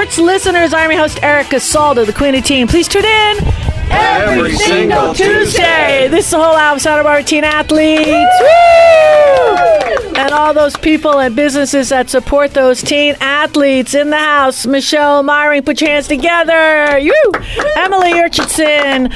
sports listeners. I'm your host, Erica Salda, the Queen of team. Please tune in Every single Tuesday. This is the whole hour of Santa Barbara teen athletes. Woo! And all those people and businesses that support those teen athletes in the house. Michelle Myring, put your hands together. You, Emily Urchison.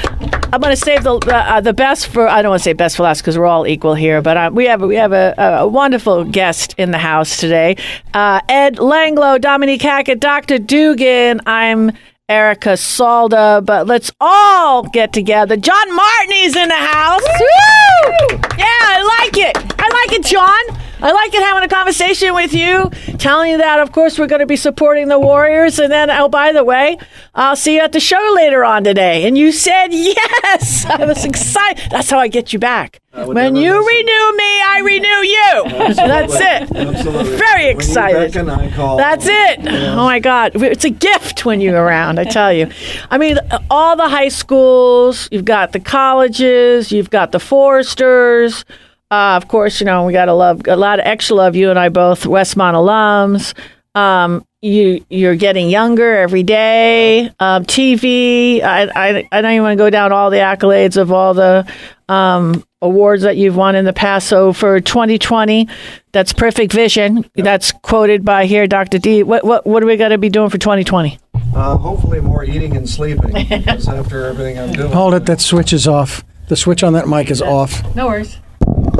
I'm going to save the uh, the best for. I don't want to say best for last because we're all equal here. But uh, we have we have a, a wonderful guest in the house today. Uh, Ed Langlo, Dominique Hackett, Dr. Dugan. I'm Erica Salda, but let's all get together. John Martin's in the house. Woo! Yeah, I like it. I like it, John. I like it having a conversation with you, telling you that, of course, we're going to be supporting the Warriors. And then, oh, by the way, I'll see you at the show later on today. And you said yes. I was excited. That's how I get you back. When you miss it. renew me, I renew you. That's it. Absolutely. Very excited. beckon, I call. That's it. Oh my God. It's a gift when you're around, I tell you. I mean, all the high schools, you've got the colleges, you've got the Foresters. Uh, of course, you know, we got to love a lot of extra love. You and I both Westmont alums. Um, you you're getting younger every day. Um, TV. I, I I don't even want to go down all the accolades of all the um, awards that you've won in the past. So for 2020, that's Perfect Vision. That's quoted by here, Dr. D. What what what are we going to be doing for 2020? Uh, hopefully, more eating and sleeping. because after everything I'm doing. Hold it. That switch is off. The switch on that mic is off. No worries.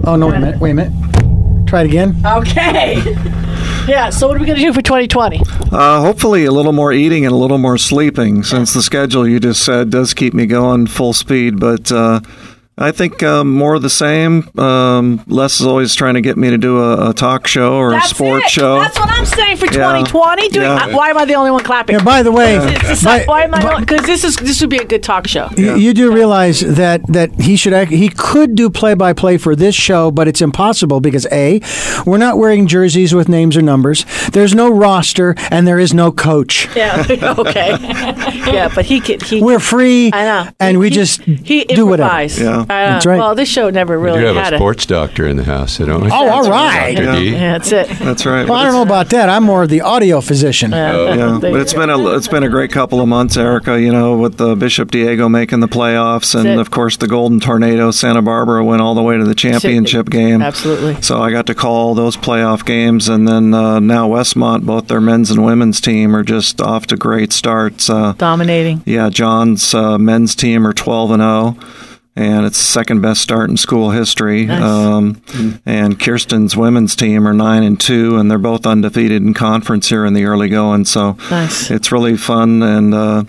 Oh no! Wait a minute. Wait a minute. Try it again. Okay. yeah. So what are we going to do for 2020? Uh, hopefully, a little more eating and a little more sleeping, since the schedule you just said does keep me going full speed. But uh, I think um, more of the same. Um, Les is always trying to get me to do a, a talk show or a sports it. show. That's what I'm saying for Yeah. 2020. Doing. Yeah. uh, why am I the only one clapping? Yeah. By the way, It's- it's- by- why am I? Because this is this would be a good talk show. you, you do realize that that he should act, he could do play by play for this show, but it's impossible because a we're not wearing jerseys with names or numbers. There's no roster and there is no coach. Yeah. okay. yeah, but he could. He. We're free. I know. and we He- just he do whatever. Yeah. I know. That's right. Well, this show never We really do have had a sports doctor in the house, you know. Oh, all right. Dr. D. Yeah, that's it. That's right. Well, I don't know about that. I'm more of the audio physician. Yeah, There but you it's go. been a it's been a great couple of months, Erica. You know, with the Bishop Diego making the playoffs, and of course the Golden Tornado Santa Barbara went all the way to the championship game. Absolutely. So I got to call those playoff games, and then uh, now Westmont, both their men's and women's team are just off to great starts. Uh, dominating. yeah, John's uh, men's team are twelve and zero. And it's the second best start in school history. Nice. Um, And Kirsten's women's team are nine and two, and they're both undefeated in conference here in the early going. So Nice. it's really fun and uh,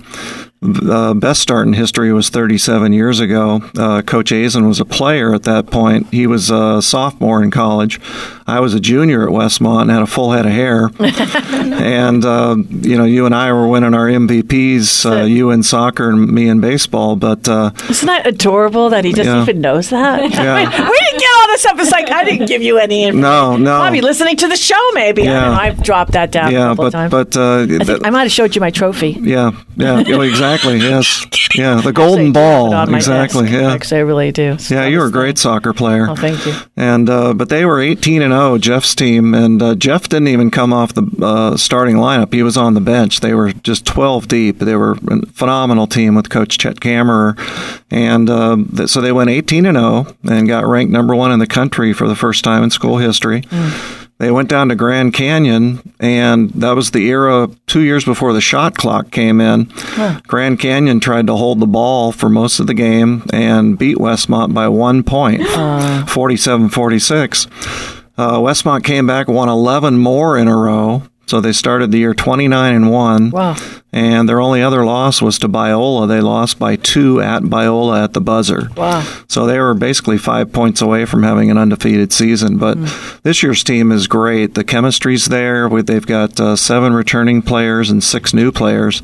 uh, best start in history was 37 years ago. Uh, Coach Azen was a player at that point. He was a sophomore in college. I was a junior at Westmont and had a full head of hair. and uh, you know, you and I were winning our MVPs. Uh, you in soccer and me in baseball. But uh, Isn't that adorable that he just Yeah. even knows that? Yeah. We didn't get all this stuff. It's like I didn't give you any. information. no, no, Probably listening to the show, maybe. I Yeah. know. I've dropped that down a yeah, couple but times. but uh, I, that- I might have showed you my trophy. yeah, yeah, exactly. Yes, yeah, the golden I have ball. Exactly. desk. Yeah. Actually, I really do. So Yeah, you were a great soccer player. Oh, thank you. And uh, but they were 18 and 0, Jeff's team, and uh, Jeff didn't even come off the uh, starting lineup. He was on the bench. They were just 12 deep. They were a phenomenal team with Coach Chet Kammerer, and uh, th- so they went 18 and 0 and got ranked number one in the country for the first time in school history. They went down to Grand Canyon, and that was the era two years before the shot clock came in. Grand Canyon tried to hold the ball for most of the game and beat Westmont by one point, 47 46. Uh, Westmont came back, won 11 more in a row. So they started the year 29 and 1. Wow. And their only other loss was to Biola. They lost by two at Biola at the buzzer. Wow. So they were basically five points away from having an undefeated season. But this year's team is great. The chemistry's there. They've got uh, seven returning players and six new players.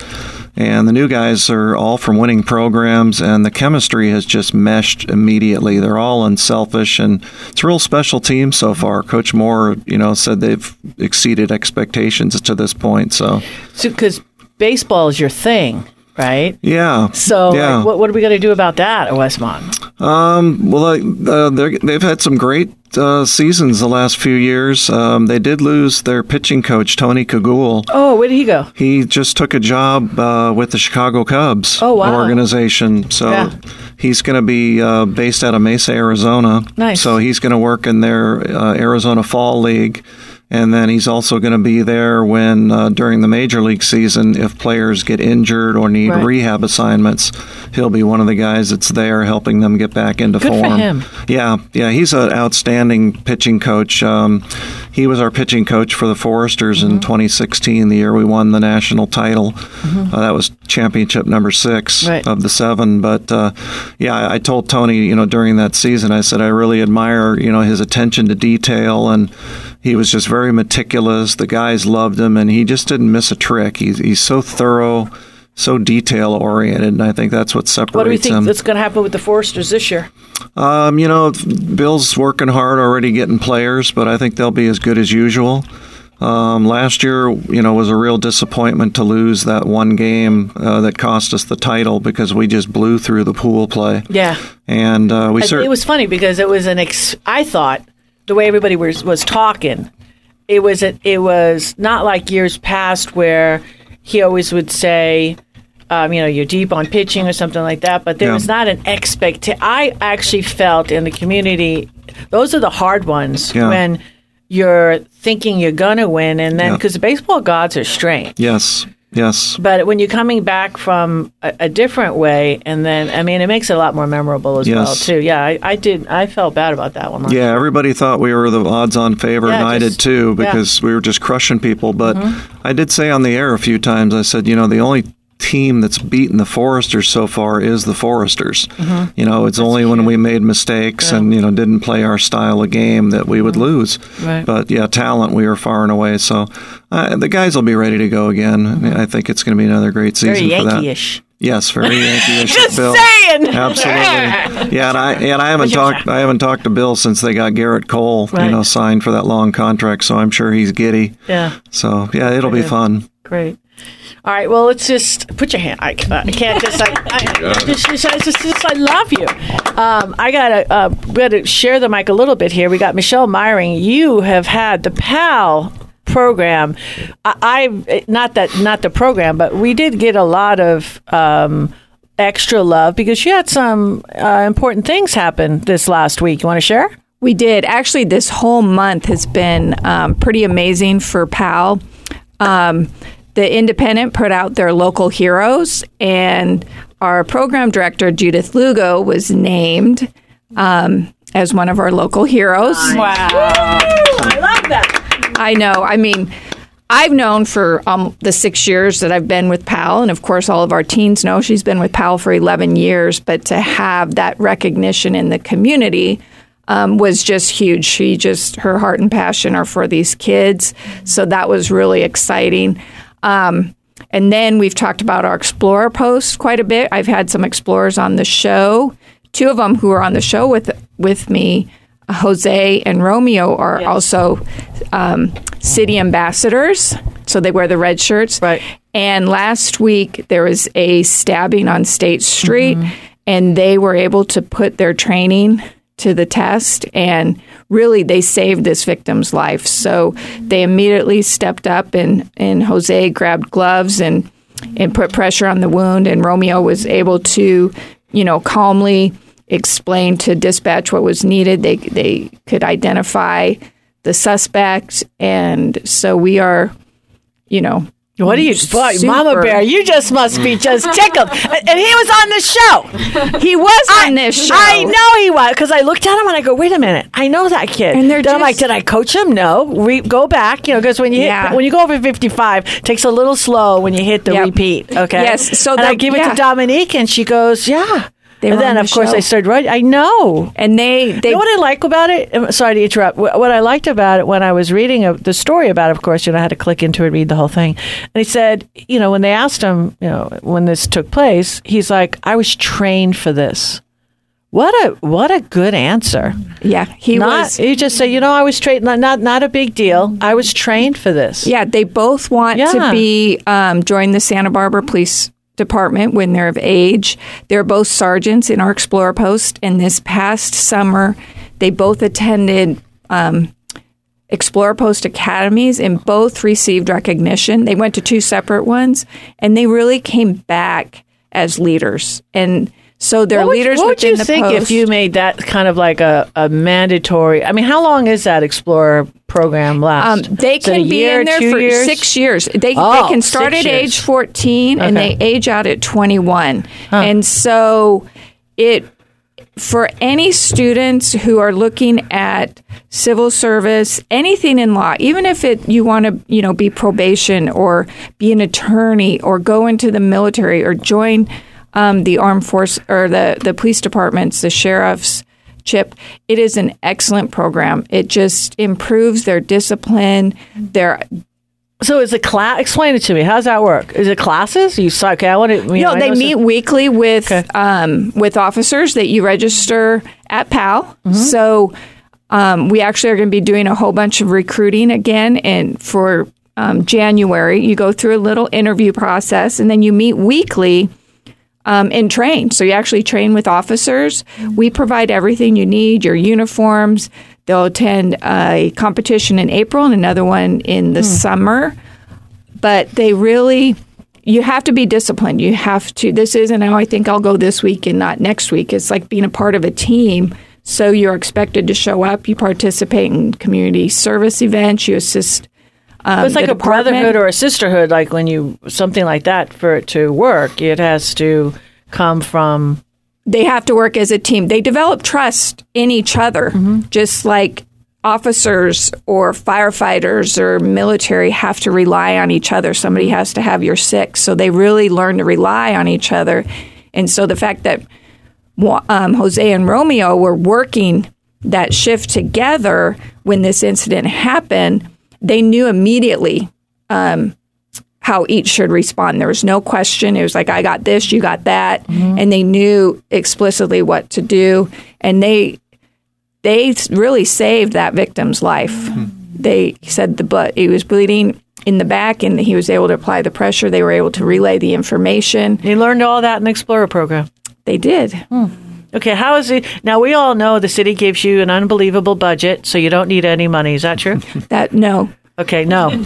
And the new guys are all from winning programs, and the chemistry has just meshed immediately. They're all unselfish, and it's a real special team so far. Coach Moore, you know, said they've exceeded expectations to this point. So, Because baseball is your thing, right? yeah. So, yeah. like, what, what are we going to do about that at Westmont? Um, well, uh, they've had some great uh, seasons the last few years. Um, they did lose their pitching coach, Tony Kagul. Oh, where did he go? He just took a job uh, with the Chicago Cubs Oh, wow. organization. So Yeah. he's going to be uh, based out of Mesa, Arizona. Nice. So he's going to work in their uh, Arizona Fall League. And then he's also going to be there when uh, during the major league season, if players get injured or need Right. rehab assignments, he'll be one of the guys that's there helping them get back into Good for form. him. Yeah, yeah, he's an outstanding pitching coach. Um, he was our pitching coach for the Foresters in 2016, the year we won the national title. Uh, that was championship number six Right. of the seven. But uh, yeah, I- I told Tony, you know, during that season, I said I really admire, you know, his attention to detail, and he was just very meticulous. The guys loved him, and he just didn't miss a trick. He's he's so thorough. So detail oriented, and I think that's what separates What do you think that's going to happen with the Foresters this year? Um, you know, Bill's working hard already getting players, but I think they'll be as good as usual. Um, last year, you know, was a real disappointment to lose that one game uh, that cost us the title because we just blew through the pool play. Yeah. And uh, we I- cer- it was funny because it was an. Ex- I thought the way everybody was was talking, it was a, it was not like years past where he always would say, um, you know, you're deep on pitching or something like that. But there Yeah. was not an expectation. I actually felt in the community, those are the hard ones Yeah. when you're thinking you're gonna win, and then Yeah. because the baseball gods are strange. yes, yes. But when you're coming back from a, a different way, and then I mean, it makes it a lot more memorable as well too. Yeah, I, I did. I felt bad about that one. Yeah, everybody thought we were the odds-on favorite, Yeah, and I did too yeah. because we were just crushing people. But Mm-hmm. I did say on the air a few times, I said, you know, the only team that's beaten the Foresters so far is the Foresters. Mm-hmm. You know, it's only when we made mistakes and you know didn't play our style of game that we would lose. Mm-hmm. Right. But yeah, talent we were far and away. So uh, the guys will be ready to go again. I, mean, I think it's going to be another great season Very for that. Yankee-ish. Yes, very Yankee-ish. Just Bill. saying. Absolutely. Yeah, and I and I haven't talked I haven't talked to Bill since they got Gerrit Cole, Right. you know, signed for that long contract. So I'm sure he's giddy. Yeah, So yeah, it'll be fun. great. All right, well, let's just put your hand. I, I can't just like I, just, just, I just, just I love you. Um, I gotta uh, gotta share the mic a little bit here. We got Michelle Myring. You have had the PAL program. I, I not that not the program, but we did get a lot of. Um, Extra love because you had some uh, important things happen this last week. You want to share? We did. Actually, this whole month has been um, pretty amazing for PAL. Um, the Independent put out their local heroes, and our program director, Judith Lugo, was named um, as one of our local heroes. Wow, I love that. I know. I mean, I've known for um, the six years that I've been with PAL, and of course, all of our teens know she's been with PAL for 11 years. But to have that recognition in the community um, was just huge. She just, her heart and passion are for these kids. So that was really exciting. Um, and then we've talked about our Explorer post quite a bit. I've had some Explorers on the show. Two of them who are on the show with with me, Jose and Romeo, are also um, city ambassadors. So they wear the red shirts. Right. And last week there was a stabbing on State Street, and they were able to put their training to the test and really they saved this victim's life. So they immediately stepped up and, and jose grabbed gloves and and put pressure on the wound and romeo was able to you know calmly explain to dispatch what was needed. They they could identify the suspect and so we are you know What do you, Mama Bear? You just must be just tickled. and he was on the show. he was on this show I know he was because I looked at him and I go, "Wait a minute, I know that kid." And they're then I'm like, "Did I coach him? No. Re- go back, you know, because when you Yeah. hit, when you go over 55, it takes a little slow when you hit the Yep. repeat." Okay. Yes, so and I give it to Dominique, and she goes, "Yeah." And then, of the course, show. I started right. I know. and they they You know what I like about it? I'm sorry to interrupt. What I liked about it when I was reading a, the story about it, of course, you know, I had to click into it, read the whole thing. And he said, you know, when they asked him, you know, when this took place, he's like, I was trained for this. What a what a good answer. yeah he not, was he just said, you know, I was trained. Not, not not a big deal. I was trained for this. Yeah, they both want Yeah. to be um, join the Santa Barbara Police department when they're of age. They're both sergeants in our Explorer post. And this past summer, they both attended um, Explorer Post academies and both received recognition. They went to two separate ones and they really came back as leaders. And so What would, leaders what would within you the think post. if you made that kind of like a, a mandatory? I mean, how long is that Explorer program last? Um, they can be year, in there for years? six years. They, Oh, they can start at years. age 14 and they age out at 21. And so it for any students who are looking at civil service, anything in law, even if it you want to, you know, be probation or be an attorney or go into the military or join um, the armed force or the the police departments, the sheriffs, chip, it is an excellent program. It just improves their discipline, their So is it class? Explain it to me. How does that work? Is it classes? You suck. Okay, I want to. You no, I they meet some- weekly with Okay. um, with officers that you register at PAL. Mm-hmm. So um, we actually are going to be doing a whole bunch of recruiting again, and for um, January, you go through a little interview process, and then you meet weekly. Um, and train. So you actually train with officers. We provide everything you need, your uniforms. They'll attend a competition in April and another one in the summer. But they really you have to be disciplined. You have to this isn't how i think i'll go this week and not next week. It's like being a part of a team. So you're expected to show up. You participate in community service events. You assist um, It's like a brotherhood or a sisterhood. Like when you something like that for it to work, it has to come from. they have to work as a team. They develop trust in each other, just like officers or firefighters or military have to rely on each other. Somebody has to have your six. So they really learn to rely on each other. And so the fact that um, Jose and Romeo were working that shift together when this incident happened, they knew immediately um, how each should respond. There was no question. It was like, I got this, you got that. Mm-hmm. And they knew explicitly what to do. And they, they really saved that victim's life. Mm-hmm. They said the blood, he was bleeding in the back and he was able to apply the pressure. They were able to relay the information. You learned all that in the Explorer program. They did. Hmm. Okay, how is it now? We all know the city gives you an unbelievable budget, so you don't need any money. Is that true? That, no. Okay, no. No,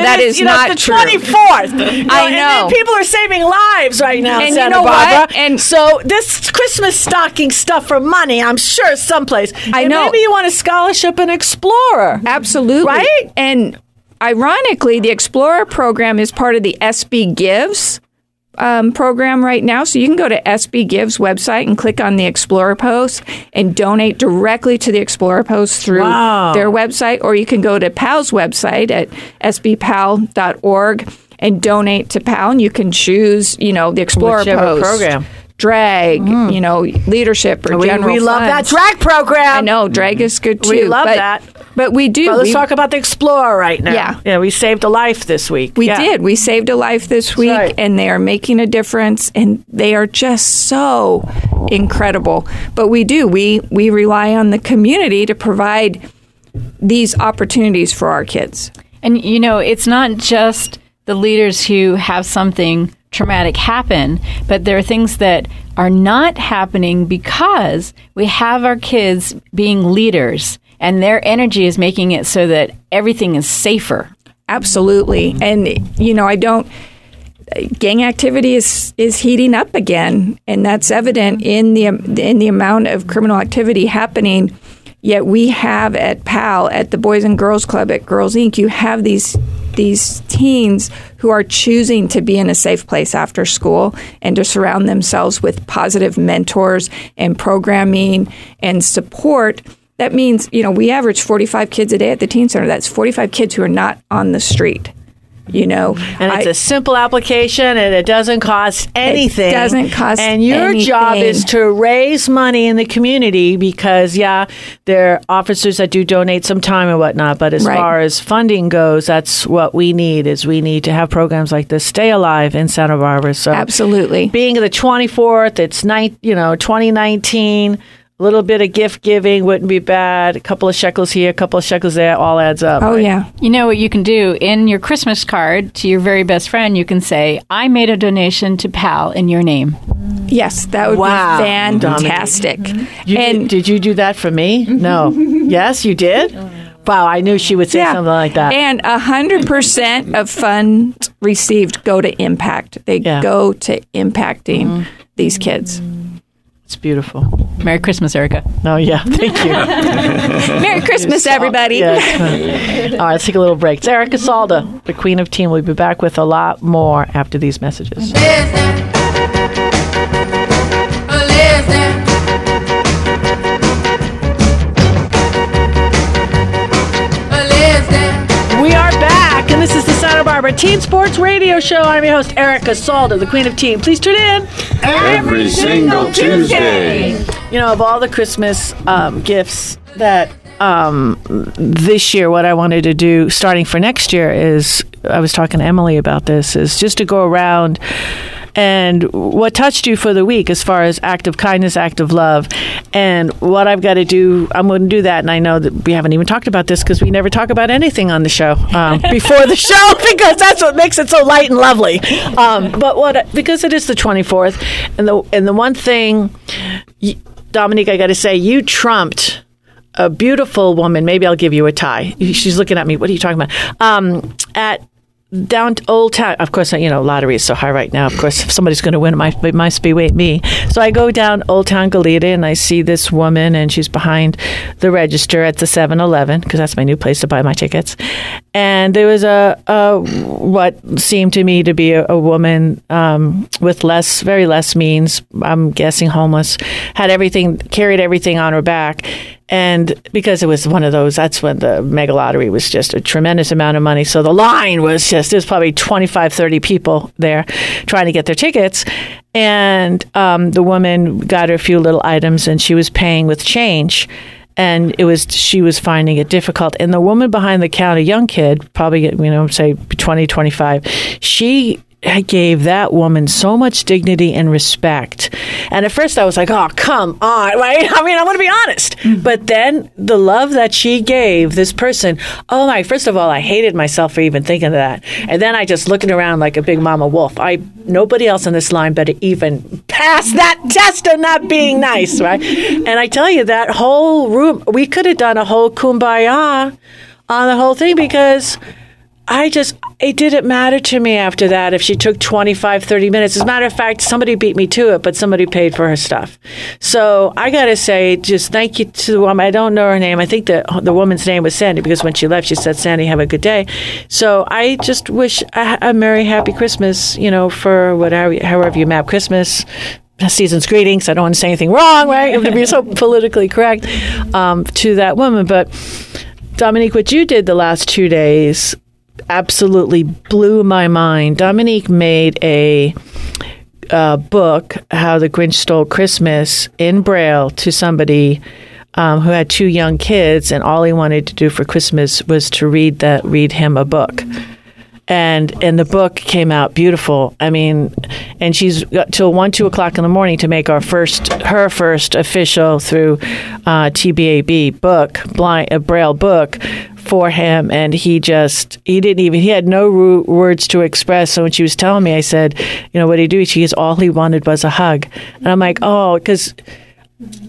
that is you know, not it's true. the twenty fourth. I know. And people are saving lives right now, And in you Santa know what? And- so this Christmas stocking stuff for money, I'm sure someplace. I And know. Maybe you want a scholarship and Explorer. Absolutely. Right? And ironically, the Explorer program is part of the SB Gives um, program right now. So you can go to SB Gives website and click on the Explorer post and donate directly to the Explorer post through Wow. their website, or you can go to PAL's website at sbpal.org and donate to PAL. And you can choose, you know, the Explorer Whichever post program. Drag, you know, leadership or We, general we love that drag program. I know drag is good too. We love that. But we do. But let's we- talk about the Explorer right now. Yeah. Yeah, we saved a life this week. We Yeah. did. We saved a life this week, right. and they are making a difference, and they are just so incredible. But we do. We we rely on the community to provide these opportunities for our kids. And you know, it's not just the leaders who have something traumatic happen, but there are things that are not happening because we have our kids being leaders and their energy is making it so that everything is safer. Absolutely, and you know, I don't. Gang activity is is heating up again, and that's evident in the in the amount of criminal activity happening. Yet we have at PAL, at the Boys and Girls Club, at Girls Inc., you have these these teens who are choosing to be in a safe place after school and to surround themselves with positive mentors and programming and support. That means, you know, we average 45 kids a day at the teen center. That's 45 kids who are not on the street. You know, And it's I- a simple application and it doesn't cost anything. doesn't cost And your job is to raise money in the community because, yeah, there are officers that do donate some time and whatnot. But as Right. far as funding goes, that's what we need is we need to have programs like this stay alive in Santa Barbara. So absolutely. being the 24th, it's night, you know, 2019. A little bit of gift giving wouldn't be bad. A couple of shekels here, a couple of shekels there, all adds up. Oh right? yeah. You know what you can do in your Christmas card to your very best friend? You can say, I made a donation to PAL in your name. Yes, that would Wow, be fantastic. You and did, did you do that for me? No. yes, you did? Wow, I knew she would say something like that. And hundred percent of funds received go to impact. They Yeah. Mm-hmm. go to impacting these kids. It's beautiful. Merry Christmas, Erica. No, yeah, thank you. Merry Christmas, everybody. Yeah, it's fun. All right, let's take a little break. It's Erica Salda, the queen of Team. We'll be back with a lot more after these messages. Listen. Listen. Listen. We are back, and this is the Santa Barbara Teen Sports Radio Show. I'm your host, Erica Salda, the queen of teen. Please tune in. Every single Tuesday. You know, of all the Christmas um, gifts that um, this year, what I wanted to do starting for next year is I was talking to Emily about this is just to go around and what touched you for the week as far as act of kindness, act of love. And what I've got to do, I'm going to do that. And I know that we haven't even talked about this because we never talk about anything on the show um, before the show because that's what makes it so light and lovely. Um, but what, because it is the 24th, and the, and the one thing, Dominique, I got to say, you trumped a beautiful woman. Maybe I'll give you a tie. She's looking at me. What are you talking about? Um, at down to Old Town. Of course, you know lottery is so high right now. Of course, if somebody's going to win, it might, it must be me. So I go down Old Town Goleta and I see this woman, and she's behind the register at the 7-Eleven because that's my new place to buy my tickets. And there was a, a what seemed to me to be a, a woman um, with less, very less means. I'm guessing homeless. Had everything, carried everything on her back. And because it was one of those, that's when the mega lottery was just a tremendous amount of money. So the line was just, there's probably 25, 30 people there trying to get their tickets. And um, the woman got her a few little items and she was paying with change. And it was, she was finding it difficult. And the woman behind the counter, young kid, probably, you know, say 20, 25, she gave that woman so much dignity and respect. And at first I was like, oh, come on, right? I mean, I'm going to be honest. Mm-hmm. But then the love that she gave this person, oh my, first of all, I hated myself for even thinking of that. And then I just looking around like a big mama wolf. I, nobody else in this line better even pass that test of not being nice, right? And I tell you, that whole room, we could have done a whole kumbaya on the whole thing because I just, it didn't matter to me after that if she took 25, 30 minutes. As a matter of fact, somebody beat me to it, but somebody paid for her stuff. So I got to say, just thank you to the woman. I don't know her name. I think the, the woman's name was Sandy because when she left, she said, Sandy, have a good day. So I just wish a, a Merry, Happy Christmas, you know, for whatever, however you map Christmas. Season's greetings. I don't want to say anything wrong, right? I'm to be so politically correct um, to that woman. But Dominique, what you did the last two days absolutely blew my mind. Dominique made a uh, book, How the Grinch Stole Christmas, in Braille to somebody um, who had two young kids, and all he wanted to do for Christmas was to read that read him a book. And and the book came out beautiful. I mean, and she's got till one two o'clock in the morning to make our first her first official through uh, TBAB book blind a braille book for him. And he just he didn't even he had no ru- words to express. So when she was telling me i said you know what he do? She goes all he wanted was a hug. And i'm like oh because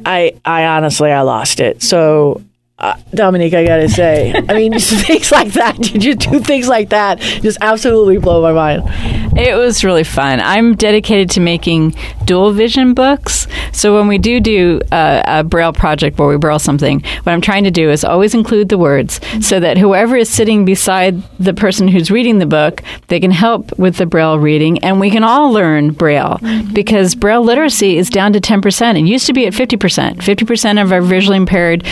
i i honestly i lost it. So uh, Dominique, I gotta say, I mean, just things like that. Did you do things like that? Just absolutely blow my mind. It was really fun. I'm dedicated to making dual vision books. So when we do do a, a braille project where we braille something, what I'm trying to do is always include the words so that whoever is sitting beside the person who's reading the book, they can help with the braille reading, and we can all learn braille because braille literacy is down to 10%. It used to be at 50%. 50% of our visually impaired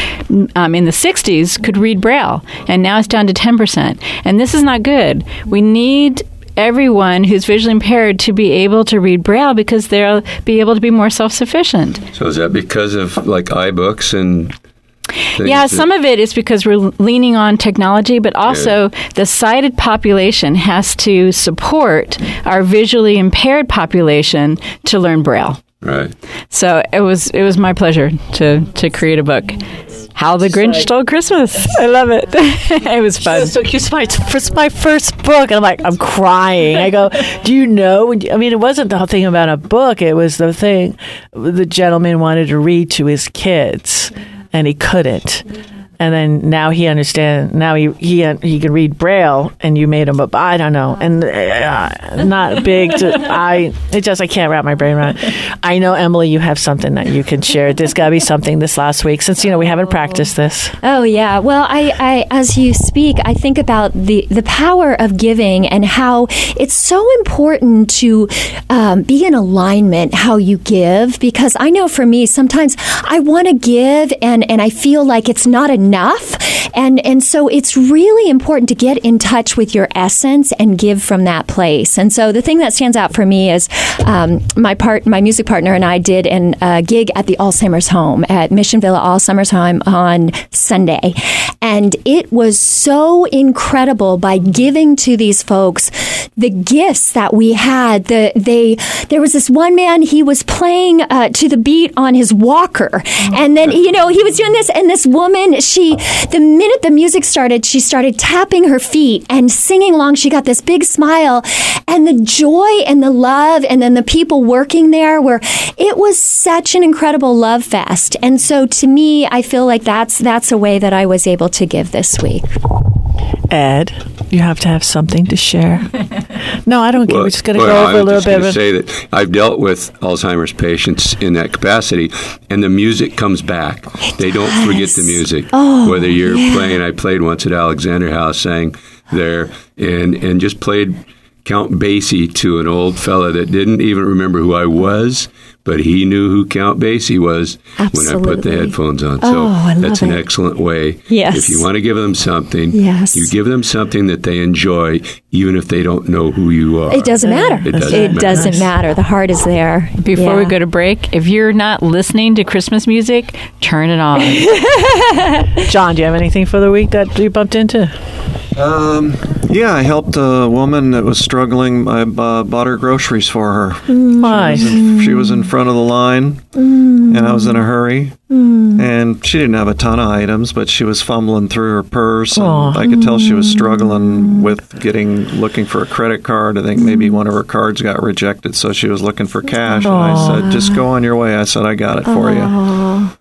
um, in the 60s could read braille, and now it's down to 10%. And this is not good. We need everyone who's visually impaired to be able to read braille because they'll be able to be more self-sufficient. So is that because of like iBooks and Yeah, some of it is because we're leaning on technology, but also the sighted population has to support our visually impaired population to learn braille. Right. So it was it was my pleasure to to create a book. How the Grinch Stole Christmas. I love it. it was fun. So it's my it's my first book, and I'm like I'm crying. I go, do you know? I mean, it wasn't the whole thing about a book. It was the thing the gentleman wanted to read to his kids, and he couldn't. And then now he understands. Now he he he can read Braille, and you made him. But I don't know, and uh, not big. To, I it just I can't wrap my brain around. it. I know Emily, you have something that you can share. There's got to be something this last week since you know we haven't practiced this. Oh yeah. Well, I, I as you speak, I think about the the power of giving and how it's so important to um, be in alignment how you give because I know for me sometimes I want to give and and I feel like it's not enough and and so it's really important to get in touch with your essence and give from that place. And so the thing that stands out for me is um, my part my music partner and I did a gig at the Alzheimer's home at Mission Villa Alzheimer's home on Sunday. And it was so incredible by giving to these folks the gifts that we had. The they there was this one man he was playing uh, to the beat on his walker, and then you know he was doing this, and this woman she the minute the music started, she started tapping her feet and singing along. She got this big smile, and the joy and the love, and then the people working there were it was such an incredible love fest. And so to me, I feel like that's that's a way that I was able to give this week. Ed, you have to have something to share. no, I don't. care. We're just going to well, go over a little bit. going to say that I've dealt with Alzheimer's patients in that capacity, and the music comes back. they don't forget the music. Oh, Whether you're yeah. playing, I played once at Alexander House, sang there, and and just played Count Basie to an old fella that didn't even remember who I was. But he knew who Count Basie was when I put the headphones on. Oh, So I that's love an it. excellent way. Yes. If you want to give them something, Yes. you give them something that they enjoy, even if they don't know who you are. It doesn't matter. It doesn't It matter. doesn't matter. The heart is there. Before we go to break, if you're not listening to Christmas music, turn it on. John, do you have anything for the week that you bumped into? Um, yeah, I helped a woman that was struggling. I uh, bought her groceries for her. Why? She was in front of the line, and I was in a hurry. And she didn't have a ton of items, but she was fumbling through her purse, and. I could tell she was struggling with getting looking for a credit card. I think maybe one of her cards got rejected, so she was looking for cash. And I said, "Just go on your way." I said, "I got it for you."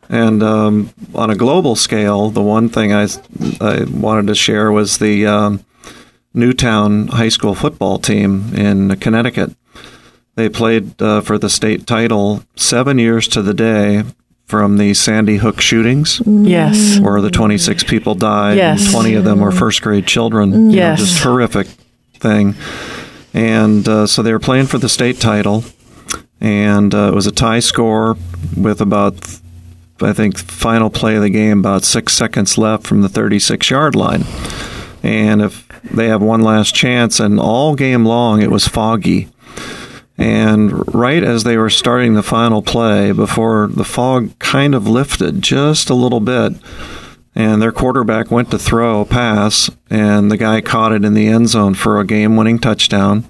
And um, on a global scale, the one thing I, I wanted to share was the um, Newtown High School football team in Connecticut. They played uh, for the state title seven years to the day from the Sandy Hook shootings, Yes. where the 26 people died. Yes. And 20 of them were first grade children. You know, Yes. just horrific thing. And uh, so they were playing for the state title, and uh, it was a tie score with about, I think, final play of the game, about six seconds left from the 36 yard line. And if they have one last chance, and all game long it was foggy. And right as they were starting the final play, before the fog kind of lifted just a little bit, and their quarterback went to throw a pass, and the guy caught it in the end zone for a game winning touchdown,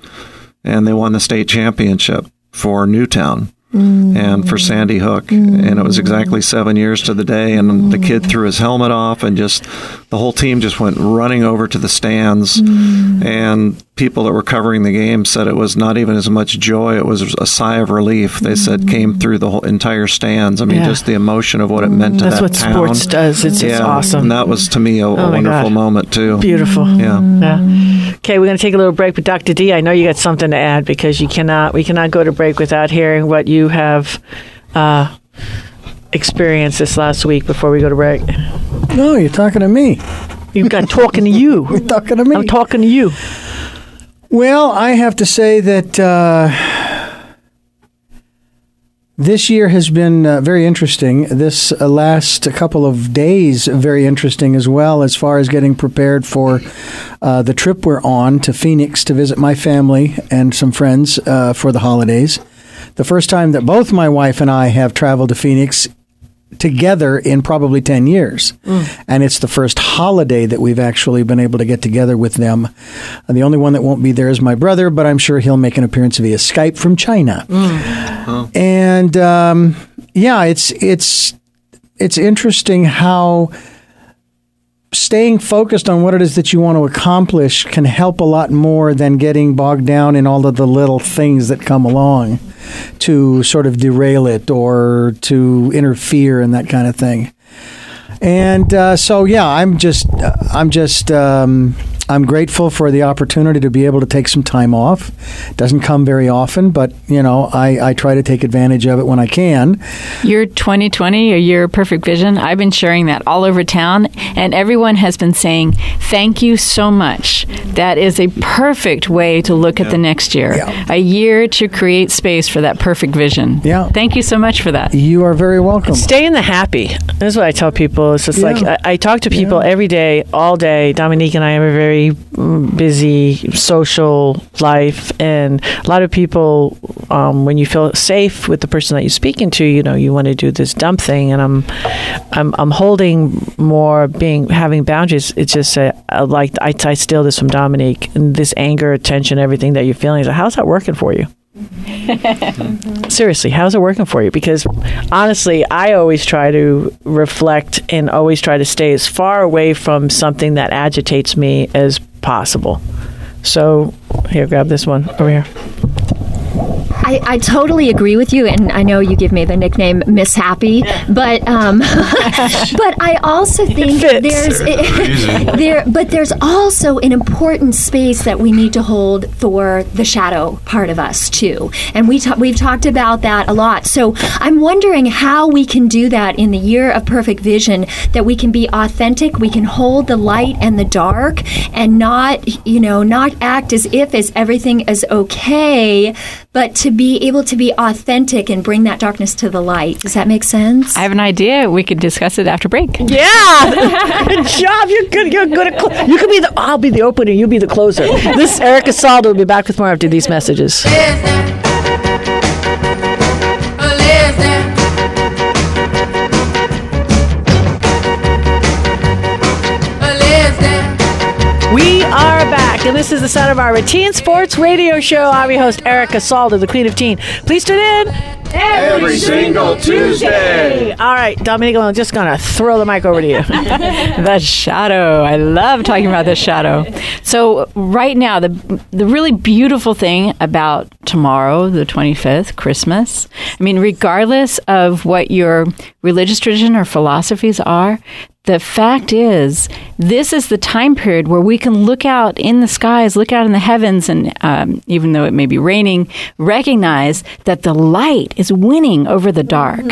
and they won the state championship for Newtown. And for mm. Sandy Hook, and it was exactly mm. seven years to the day. And the kid oh. threw his helmet off, and just the whole team just went running over to the stands. Mm. And people that were covering the game said it was not even as much joy; it was a sigh of relief. They said came through the whole entire stands. I mean, Yeah. just the emotion of what it meant to That's that what town. sports does. It's, it's yeah, awesome. And that was to me a, a oh wonderful God. moment too. Beautiful. Yeah. Yeah. Okay, we're going to take a little break, but Dr. D, I know you got something to add because you cannot. We cannot go to break without hearing what you have uh, experienced this last week. Before we go to break, No, you're talking to me. You've got talking to you. You're talking to me. I'm talking to you. Well, I have to say that uh, this year has been uh, very interesting. This uh, last couple of days, very interesting as well, as far as getting prepared for uh, the trip we're on to Phoenix to visit my family and some friends uh, for the holidays. The first time that both my wife and I have traveled to Phoenix together in probably 10 years. Mm. And it's the first holiday that we've actually been able to get together with them. And the only one that won't be there is my brother, but I'm sure he'll make an appearance via Skype from China. Mm. Uh-huh. And um, yeah, it's it's it's interesting how staying focused on what it is that you want to accomplish can help a lot more than getting bogged down in all of the little things that come along to sort of derail it or to interfere and that kind of thing. And uh, so, yeah, I'm just, uh, I'm just, um, I'm grateful for the opportunity to be able to take some time off. Doesn't come very often, but you know, I, I try to take advantage of it when I can. Your 2020 or your perfect vision, I've been sharing that all over town, and everyone has been saying, Thank you so much. That is a perfect way to look at the next year. Yeah. A year to create space for that perfect vision. Yeah. Thank you so much for that. You are very welcome. Stay in the happy. That's what I tell people. It's just like I, I talk to people every day, all day. Dominique and I have a very busy social life, and a lot of people, um, when you feel safe with the person that you're speaking to, you know, you want to do this dumb thing, and I'm, I'm, I'm holding more being having boundaries. It's just uh, uh, like I, I steal this from Dominique, and this anger, tension, everything that you're feeling. How's that working for you? Seriously, how's it working for you? Because honestly, I always try to reflect and always try to stay as far away from something that agitates me as possible. So, here, grab this one over here. I, I totally agree with you, and I know you give me the nickname Miss Happy, but um, but I also think there's there, but there's also an important space that we need to hold for the shadow part of us too, and we ta- we've talked about that a lot. So I'm wondering how we can do that in the year of perfect vision, that we can be authentic, we can hold the light and the dark, and not you know not act as if as everything is okay, but to be able to be authentic and bring that darkness to the light. Does that make sense? I have an idea. We could discuss it after break. Yeah, good job. You're good. You're good at. Cl- you could be the. I'll be the opener. You'll be the closer. This Erica Saldo will be back with more after these messages. And this is the sound of our routine sports radio show. I'm your host, Erica Saldo, the Queen of Teen. Please tune in Every single Tuesday. All right, Dominique, I'm just going to throw the mic over to you. the shadow. I love talking about the shadow. So right now, the the really beautiful thing about tomorrow, the 25th, Christmas. I mean, regardless of what your religious tradition or philosophies are, the fact is, this is the time period where we can look out in the skies, look out in the heavens, and um, even though it may be raining, recognize that the light is winning over the dark.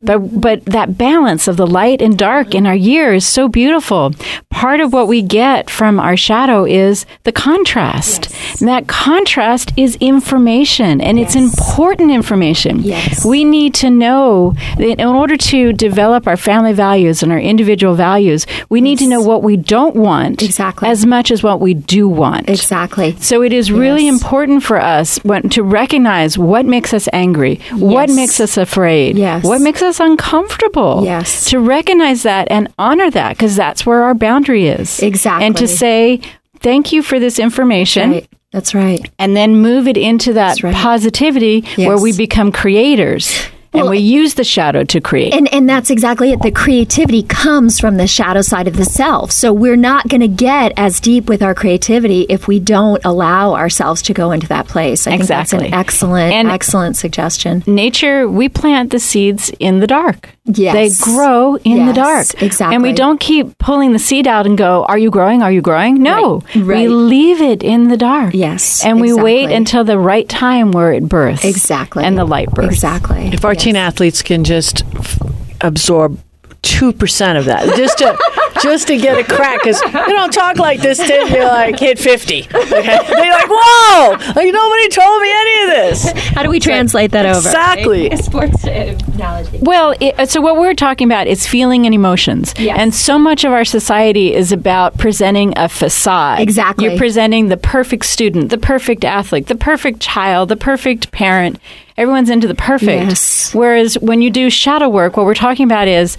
But but that balance of the light and dark in our year is so beautiful. Part of what we get from our shadow is the contrast. And that contrast is information, and it's important information. Yes. We need to know that in order to develop our family values and our individual values, we need to know what we don't want Exactly. as much as what we do want. exactly. So it is really Yes. important for us when, to recognize what makes us angry, what makes us afraid, Yes. what makes us uncomfortable. Yes. To recognize that and honor that because that's where our boundary is. Exactly. And to say, thank you for this information. Right. That's right. And then move it into that right. positivity where we become creators and Well, we use the shadow to create. And and that's exactly it. The creativity comes from the shadow side of the self. So we're not going to get as deep with our creativity if we don't allow ourselves to go into that place. I think that's Exactly. an excellent, And- excellent suggestion. nature, we plant the seeds in the dark. Yes. They grow in the dark. exactly. And we don't keep pulling the seed out and go, Are you growing? Are you growing? No. Right, right. We leave it in the dark. Yes, And we wait until the right time where it births. Exactly. And the light births. Exactly. If our teen athletes can just f- absorb two percent of that, just to just to get a crack because you don't talk like this till you like hit 50. Okay? They're like, whoa, like nobody told me any of this. How do we translate that over? Exactly. Sports uh, analogy. Well, it, so what we're talking about is feeling and emotions. Yes. And so much of our society is about presenting a facade. Exactly. You're presenting the perfect student, the perfect athlete, the perfect child, the perfect parent. Everyone's into the perfect. Yes. Whereas when you do shadow work, what we're talking about is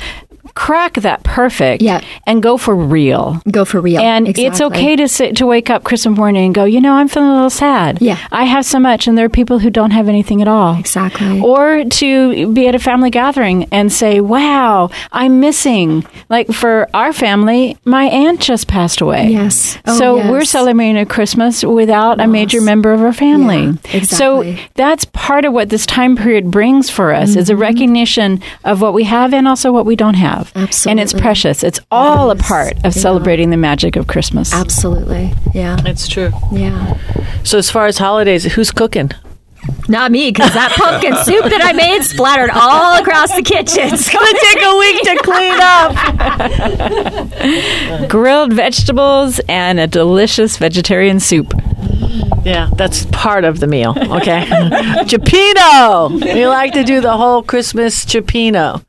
crack that perfect Yeah. and go for real. Go for real. And it's okay to sit, to wake up Christmas morning and go, you know, I'm feeling a little sad. Yeah. I have so much, and there are people who don't have anything at all. Exactly. Or to be at a family gathering and say, wow, I'm missing. Like for our family, my aunt just passed away. Yes. Oh, so yes. we're celebrating a Christmas without a major member of our family. Yeah, exactly. So that's part of what this time period brings for us is a Mm-hmm. recognition of what we have and also what we don't have. And it's precious. It's all a part of Yeah. celebrating the magic of Christmas. Absolutely. Yeah. It's true. Yeah. So as far as holidays, who's cooking? Not me, because that pumpkin soup that I made splattered all across the kitchen. It's gonna take a week to clean up. Grilled vegetables and a delicious vegetarian soup. Yeah, that's part of the meal. Okay, Cioppino. We like to do the whole Christmas Cioppino.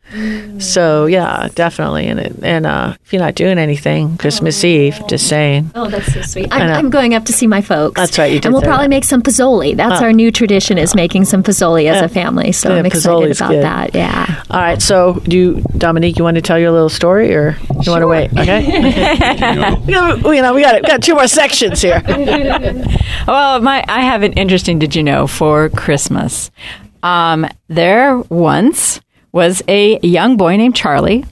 So yeah, definitely. And it, and uh, if you're not doing anything, Christmas Eve, just saying. Oh, that's so sweet. I I'm. I'm going up to see my folks. That's right, you did And we'll probably that. make some pizzoli. That's our new tradition is making some pizzoli as Yeah. a family. So Yeah, I'm excited about good. that. Yeah. All right. So do you, Dominique, you want to tell your little story, or you want to wait? Okay. you know, you know, we got it. Got two more sections here. Well, my I have an interesting did you know for Christmas. Um, there once was a young boy named Charlie,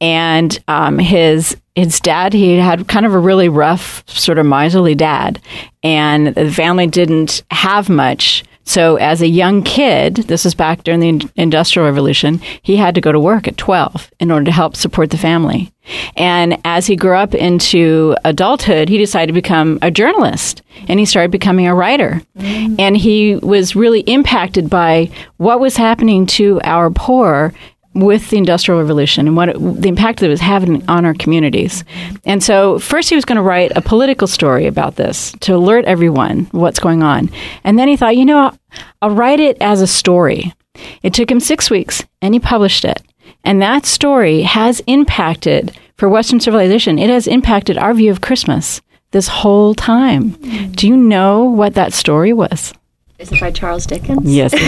and um, his his dad he had kind of a really rough, sort of miserly dad, and the family didn't have much. So, as a young kid, this was back during the Industrial Revolution, he had to go to work at 12 in order to help support the family. And as he grew up into adulthood, he decided to become a journalist and he started becoming a writer. Mm. And he was really impacted by what was happening to our poor with the Industrial Revolution and what it, the impact that it was having on our communities. And so, first, he was going to write a political story about this to alert everyone what's going on. And then he thought, you know, I'll, I'll write it as a story. It took him six weeks, and he published it. And that story has impacted, for Western civilization, it has impacted our view of Christmas this whole time. Do you know what that story was? Is it by Charles Dickens? Yes.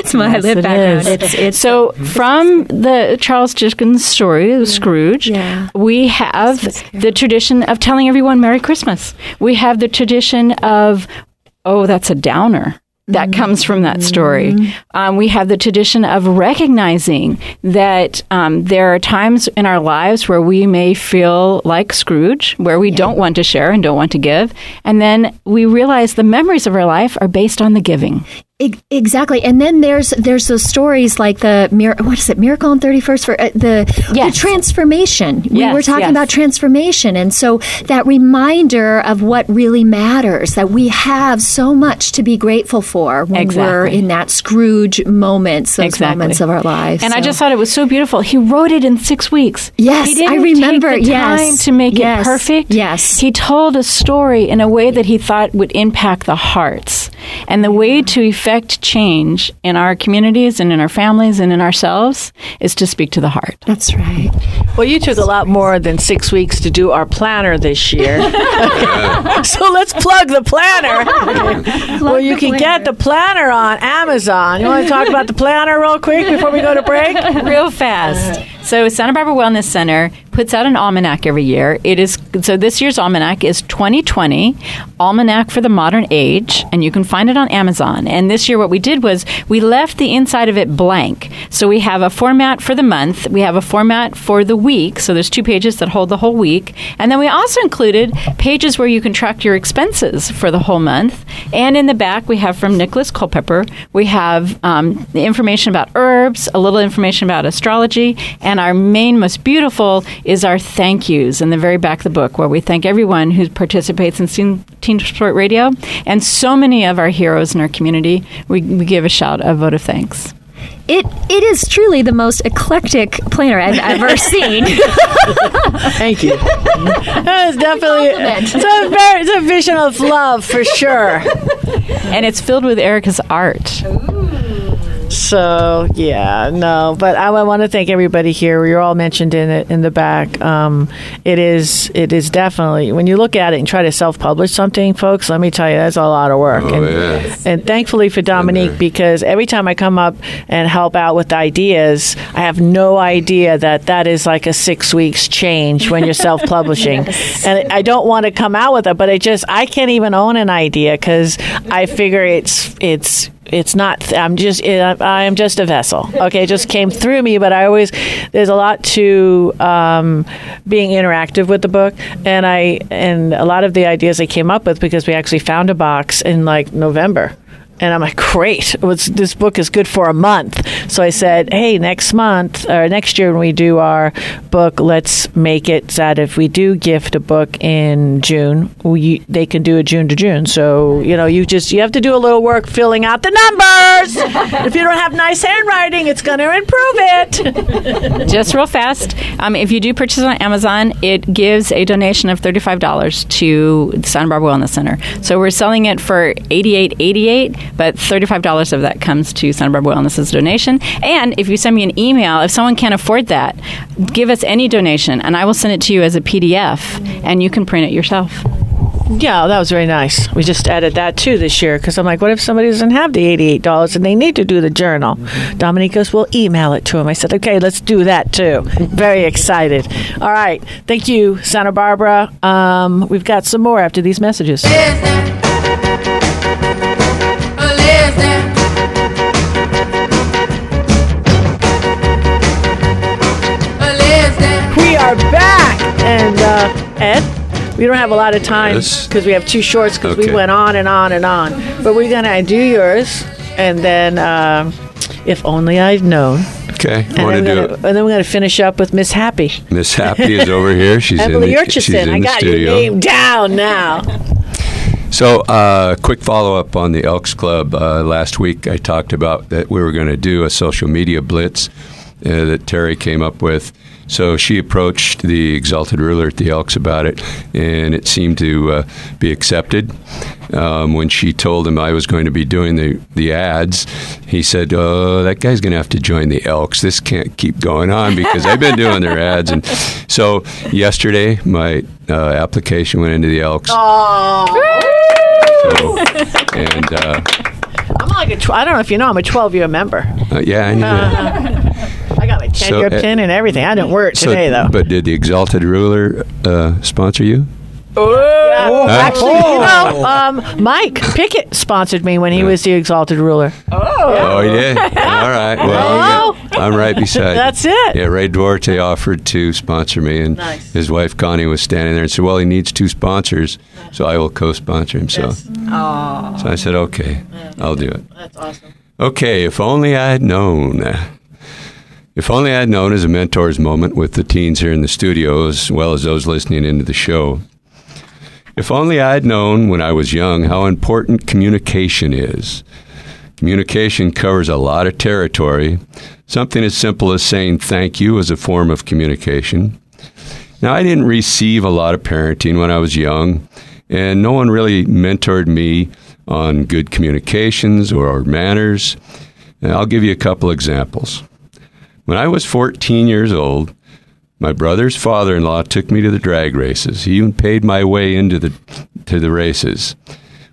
It's my Yes, lit it background. is. It's, it's So, from the Charles Dickens story, Scrooge, Yeah. we have the tradition of telling everyone Merry Christmas. We have the tradition of, oh, that's a downer. That comes from that story. Um, we have the tradition of recognizing that um, there are times in our lives where we may feel like Scrooge, where we don't want to share and don't want to give. And then we realize the memories of our life are based on the giving. Exactly, and then there's there's those stories like the what is it, Miracle on Thirty First for uh, the Yes. the transformation. we Yes, were talking yes. about transformation, and so that reminder of what really matters that we have so much to be grateful for when we're in that Scrooge moments, those Exactly. moments of our lives. And I just thought it was so beautiful. He wrote it in six weeks. Yes, I remember, Take yes, to make it perfect. yes. he told a story in a way that he thought would impact the hearts. And the way to effect change in our communities and in our families and in ourselves is to speak to the heart. that's right. Well, you took a lot more than six weeks to do our planner this year. so let's plug the planner. well, you the can get the planner on Amazon. You want to talk about the planner real quick before we go to break? real fast. So Santa Barbara Wellness Center puts out an almanac every year. It is so this year's almanac is 2020 Almanac for the Modern Age, and you can find it on Amazon. And this year, what we did was we left the inside of it blank. So we have a format for the month, we have a format for the week. So there's two pages that hold the whole week, and then we also included pages where you can track your expenses for the whole month. And in the back, we have from Nicholas Culpeper, we have um, information about herbs, a little information about astrology, and our main, most beautiful is our thank yous in the very back of the book, where we thank everyone who participates in Teen, Teen Sport Radio. And so many of our heroes in our community, we, we give a shout, a vote of thanks. it it is truly the most eclectic planner I've ever seen. Thank you. That is definitely it's a, very, it's a vision of love for sure. And it's filled with Erica's art. So yeah, no, but I, I want to thank everybody here. You're all mentioned in it in the back. Um, it is it is definitely when you look at it and try to self publish something, folks. Let me tell you, that's a lot of work. Oh, and, yeah. and thankfully for Dominique, because every time I come up and help out with ideas, I have no idea that that is like a six weeks change when you're self publishing, and I don't want to come out with it, but I just I can't even own an idea because I figure it's it's it's not i'm just i am just a vessel okay? It just came through me but i always there's a lot to um, being interactive with the book. And i and a lot of the ideas i came up with because we actually found a box in like november and I'm like, great. What's, this book is good for a month. So I said, hey, next month or next year when we do our book, let's make it so that if we do gift a book in June, we, they can do a June to June. So you know, you just you have to do a little work filling out the numbers. if you don't have nice handwriting, it's going to improve it. Just real fast, um, if you do purchase on Amazon, it gives a donation of thirty-five dollars to the Santa Barbara Wellness Center. So we're selling it for eighty-eight eighty-eight, but thirty-five dollars of that comes to Santa Barbara Wellness as a donation. And if you send me an email, if someone can't afford that, give us any donation, and I will send it to you as a PDF, and you can print it yourself. Yeah, that was very nice. We just added that too this year because I'm like, what if somebody doesn't have the eighty-eight dollars and they need to do the journal? Dominique goes, "We'll email it to him." I said, "Okay, let's do that too." Very excited. All right, thank you, Santa Barbara. Um, we've got some more after these messages. Ed, we don't have a lot of time Yes. because we have two shorts because we went on and on and on. But we're gonna do yours, and then um, if only I'd known. Okay, I want to do it. and then we're gonna finish up with Miss Happy. Miss Happy is over here. She's Emily in the, she's in I the got studio. your name down now. So, uh, quick follow up on the Elks Club. Uh, last week, I talked about that we were going to do a social media blitz uh, that Terry came up with. So she approached the Exalted Ruler at the Elks about it, and it seemed to uh, be accepted. Um, when she told him I was going to be doing the, the ads, he said, "Oh, that guy's going to have to join the Elks. This can't keep going on because I've been doing their ads." And so yesterday, my uh, application went into the Elks. So, and uh, I'm like a tw- I don't know if you know, I'm a 12 year member. uh, yeah, I knew that. I got my 10 So, year uh, pin and everything. I didn't wear it So, today though. But did the Exalted Ruler uh, sponsor you? Yeah. Actually, you Oh. know, um, Mike Pickett sponsored me when he was the Exalted Ruler. Oh, he did. All right. Well, Oh. I'm right beside. you. That's it. Yeah, Ray Duarte offered to sponsor me, and Nice. his wife Connie was standing there and said, "Well, he needs two sponsors, so I will co-sponsor him." So, so I said, "Okay, I'll do it." That's awesome. Okay, if only I had known. If only I'd known as a mentor's moment with the teens here in the studio, as well as those listening into the show. If only I'd known when I was young how important communication is. Communication covers a lot of territory. Something as simple as saying thank you is a form of communication. Now, I didn't receive a lot of parenting when I was young, and no one really mentored me on good communications or manners. And I'll give you a couple examples. When I was 14 years old, my brother's father-in-law took me to the drag races. He even paid my way into the to the races.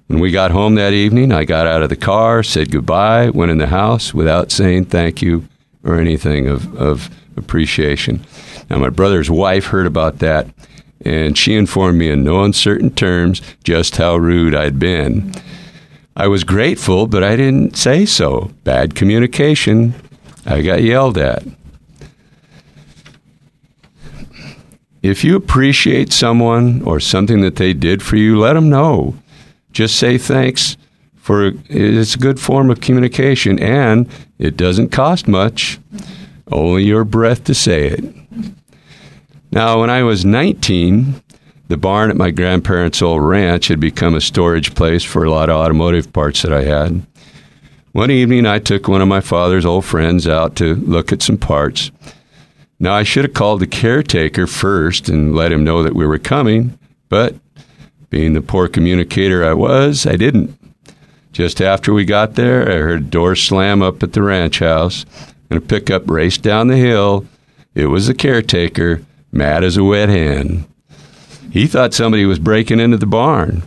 When we got home that evening, I got out of the car, said goodbye, went in the house without saying thank you or anything of, of appreciation. Now, my brother's wife heard about that, and she informed me in no uncertain terms just how rude I'd been. I was grateful, but I didn't say so. Bad communication. I got yelled at. If you appreciate someone or something that they did for you, let them know. Just say thanks for it's a good form of communication and it doesn't cost much. Only your breath to say it. Now, when I was 19, the barn at my grandparents' old ranch had become a storage place for a lot of automotive parts that I had. One evening, I took one of my father's old friends out to look at some parts. Now, I should have called the caretaker first and let him know that we were coming, but being the poor communicator I was, I didn't. Just after we got there, I heard a door slam up at the ranch house and a pickup raced down the hill. It was the caretaker, mad as a wet hen. He thought somebody was breaking into the barn.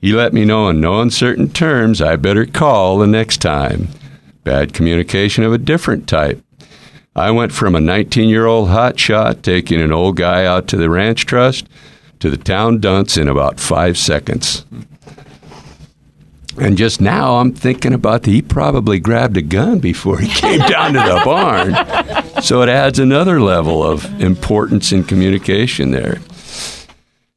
He let me know in no uncertain terms I better call the next time. Bad communication of a different type. I went from a 19 year old hotshot taking an old guy out to the ranch trust to the town dunce in about five seconds. And just now I'm thinking about the, he probably grabbed a gun before he came down to the barn. So it adds another level of importance in communication there.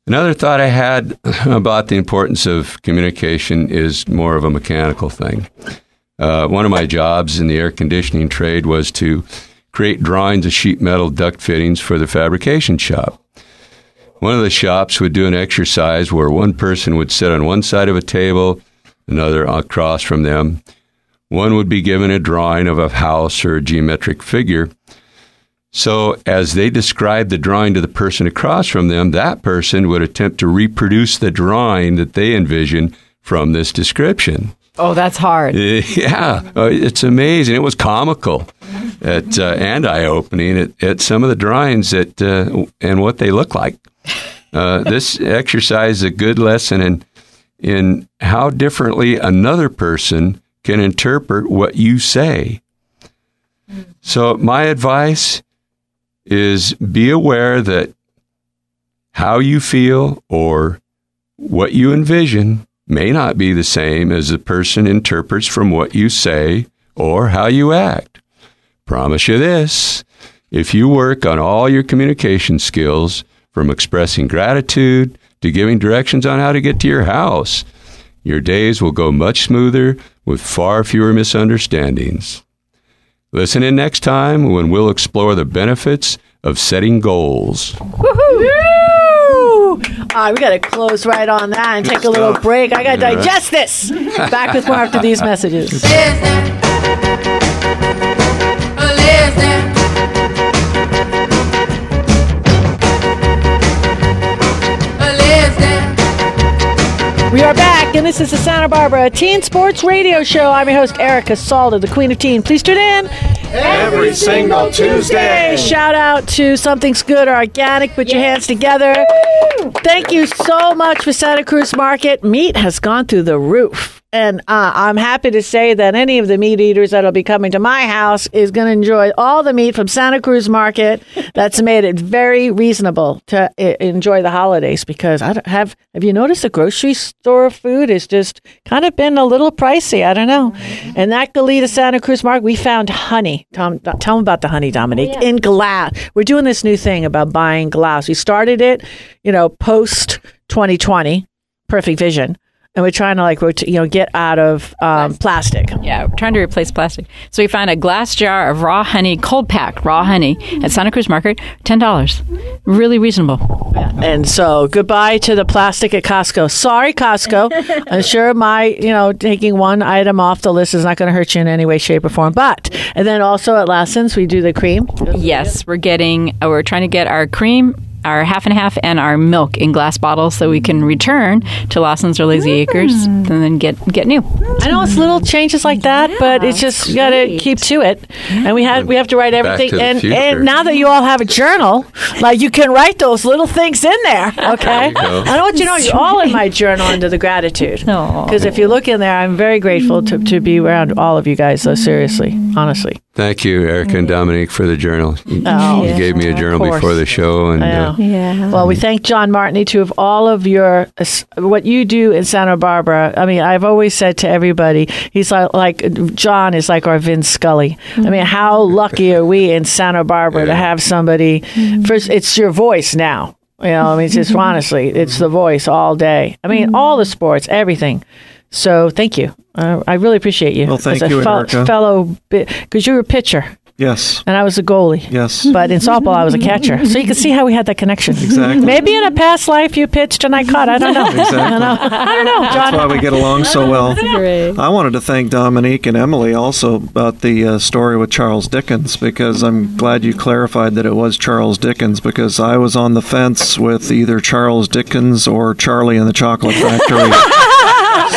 Another thought I had about the importance of communication is more of a mechanical thing. Uh, one of my jobs in the air conditioning trade was to create drawings of sheet metal duct fittings for the fabrication shop. One of the shops would do an exercise where one person would sit on one side of a table, another across from them. One would be given a drawing of a house or a geometric figure. So, as they described the drawing to the person across from them, that person would attempt to reproduce the drawing that they envisioned from this description. Oh, that's hard. Yeah, uh, it's amazing. It was comical at, uh, and eye opening at, at some of the drawings that, uh, and what they look like. Uh, this exercise is a good lesson in, in how differently another person can interpret what you say. So, my advice is be aware that how you feel or what you envision may not be the same as the person interprets from what you say or how you act. Promise you this if you work on all your communication skills, from expressing gratitude to giving directions on how to get to your house, your days will go much smoother with far fewer misunderstandings. Listen in next time when we'll explore the benefits of setting goals. Woo! All right, we got to close right on that and take a little break. I got to digest this. Back with more after these messages. We are back, and this is the Santa Barbara Teen Sports Radio Show. I'm your host, Erica Salda, the Queen of Teen. Please tune in Every single Tuesday. Shout out to Something's Good or Organic. Put your hands together. Thank you so much for Santa Cruz Market. Meat has gone through the roof. And uh, I'm happy to say that any of the meat eaters that'll be coming to my house is going to enjoy all the meat from Santa Cruz Market. That's made it very reasonable to uh, enjoy the holidays because I don't have. Have you noticed the grocery store food has just kind of been a little pricey? I don't know. And that Goleta Santa Cruz Market, we found honey. Tom, tell them about the honey, Dominique, in glass. We're doing this new thing about buying glass. We started it, you know, post 2020, Perfect Vision and we're trying to like you know get out of um, plastic. Yeah, we're trying to replace plastic. So we found a glass jar of raw honey, cold pack raw honey at Santa Cruz Market, ten dollars. Really reasonable. And so goodbye to the plastic at Costco. Sorry, Costco. I'm sure my you know taking one item off the list is not going to hurt you in any way, shape, or form. But and then also at Lassen's we do the cream. Yes, we're getting. Uh, we're trying to get our cream. Our half and half and our milk in glass bottles, so we can mm. return to Lassen's or Lazy mm. Acres and then get get new. I know it's little changes like that, but it's just got to keep to it. And we had we have to write everything. to and and now that you all have a journal, like you can write those little things in there. Okay, you go. I want you to know you're all in my journal under the gratitude. Aw. Because if you look in there, I'm very grateful to, to be around all of you guys. So seriously, honestly, Thank you, Erica and mm-hmm. Dominique, for the journal. You, Oh, you gave me a journal before the show, and uh, Yeah. Well, we thank John Martini too of all of your what you do in Santa Barbara. I mean, I've always said to everybody, he's like like John is like our Vince Scully. I mean, how mm-hmm. lucky are we in Santa Barbara to have somebody? Mm-hmm. First, it's your voice now. You know, I mean, just honestly, it's the voice all day. I mean, all the sports, everything. So, thank you. Uh, I really appreciate you. Well, thank as a you, Erica. fellow, because you were a pitcher. Yes. and I was a goalie. Yes. But in softball, I was a catcher. So you can see how we had that connection. Exactly. Maybe in a past life you pitched and I caught. I don't know. Exactly. I don't know. I don't know, John. That's why we get along so well. Great. I wanted to thank Dominique and Emily also about the uh, story with Charles Dickens because I'm glad you clarified that it was Charles Dickens because I was on the fence with either Charles Dickens or Charlie and the Chocolate Factory.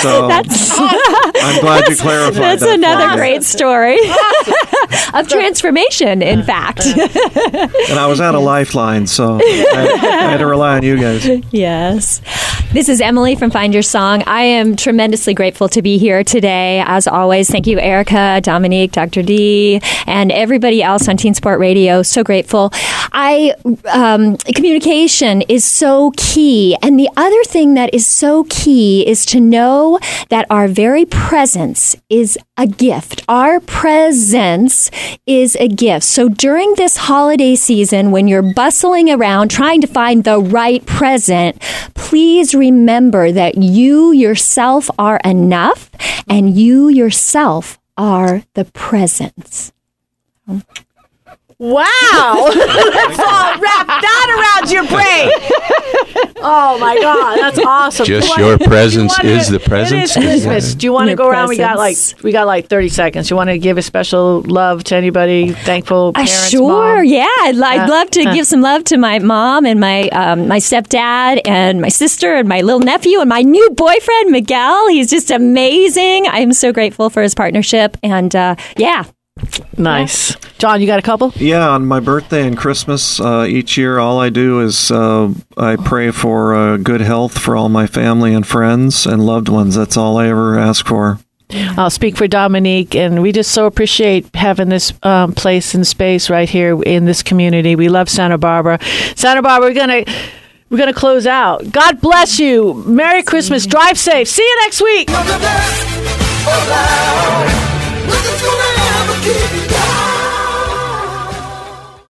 so I'm glad you clarified That's that for another great story of transformation, in fact. And I was out of lifeline, so I, I had to rely on you guys. Yes. This is Emily from Find Your Song. I am tremendously grateful to be here today. As always, thank you, Erica, Dominique, Dr. D, and everybody else on Teen Sport Radio. So grateful. I um, communication is so key, and the other thing that is so key is to know that our very presence is a gift. Our presence is a gift. So during this holiday season, when you're bustling around trying to find the right present, please remember that you yourself are enough and you yourself are the presence. Wow. Let's all wrap that around your brain. Oh my God, that's awesome. Just Do you your wanna- presence you wanna- is the presence? It is Christmas. Do you want to Your go around? We got like we got like thirty seconds. You want to give a special love to anybody? Thankful Uh, sure, mom? yeah. I'd, I'd Uh, love to uh. give some love to my mom and my um, my stepdad and my sister and my little nephew and my new boyfriend Miguel. He's just amazing. I'm so grateful for his partnership and uh, yeah, Nice. John, you got a couple? Yeah, on my birthday and Christmas uh, each year, all I do is uh, I pray for uh, good health for all my family and friends and loved ones. That's all I ever ask for. I'll speak for Dominique, and we just so appreciate having this um, place and space right here in this community. We love Santa Barbara. Santa Barbara, we're gonna we're gonna close out. God bless you. Merry Christmas. Drive safe. See you next week keep going.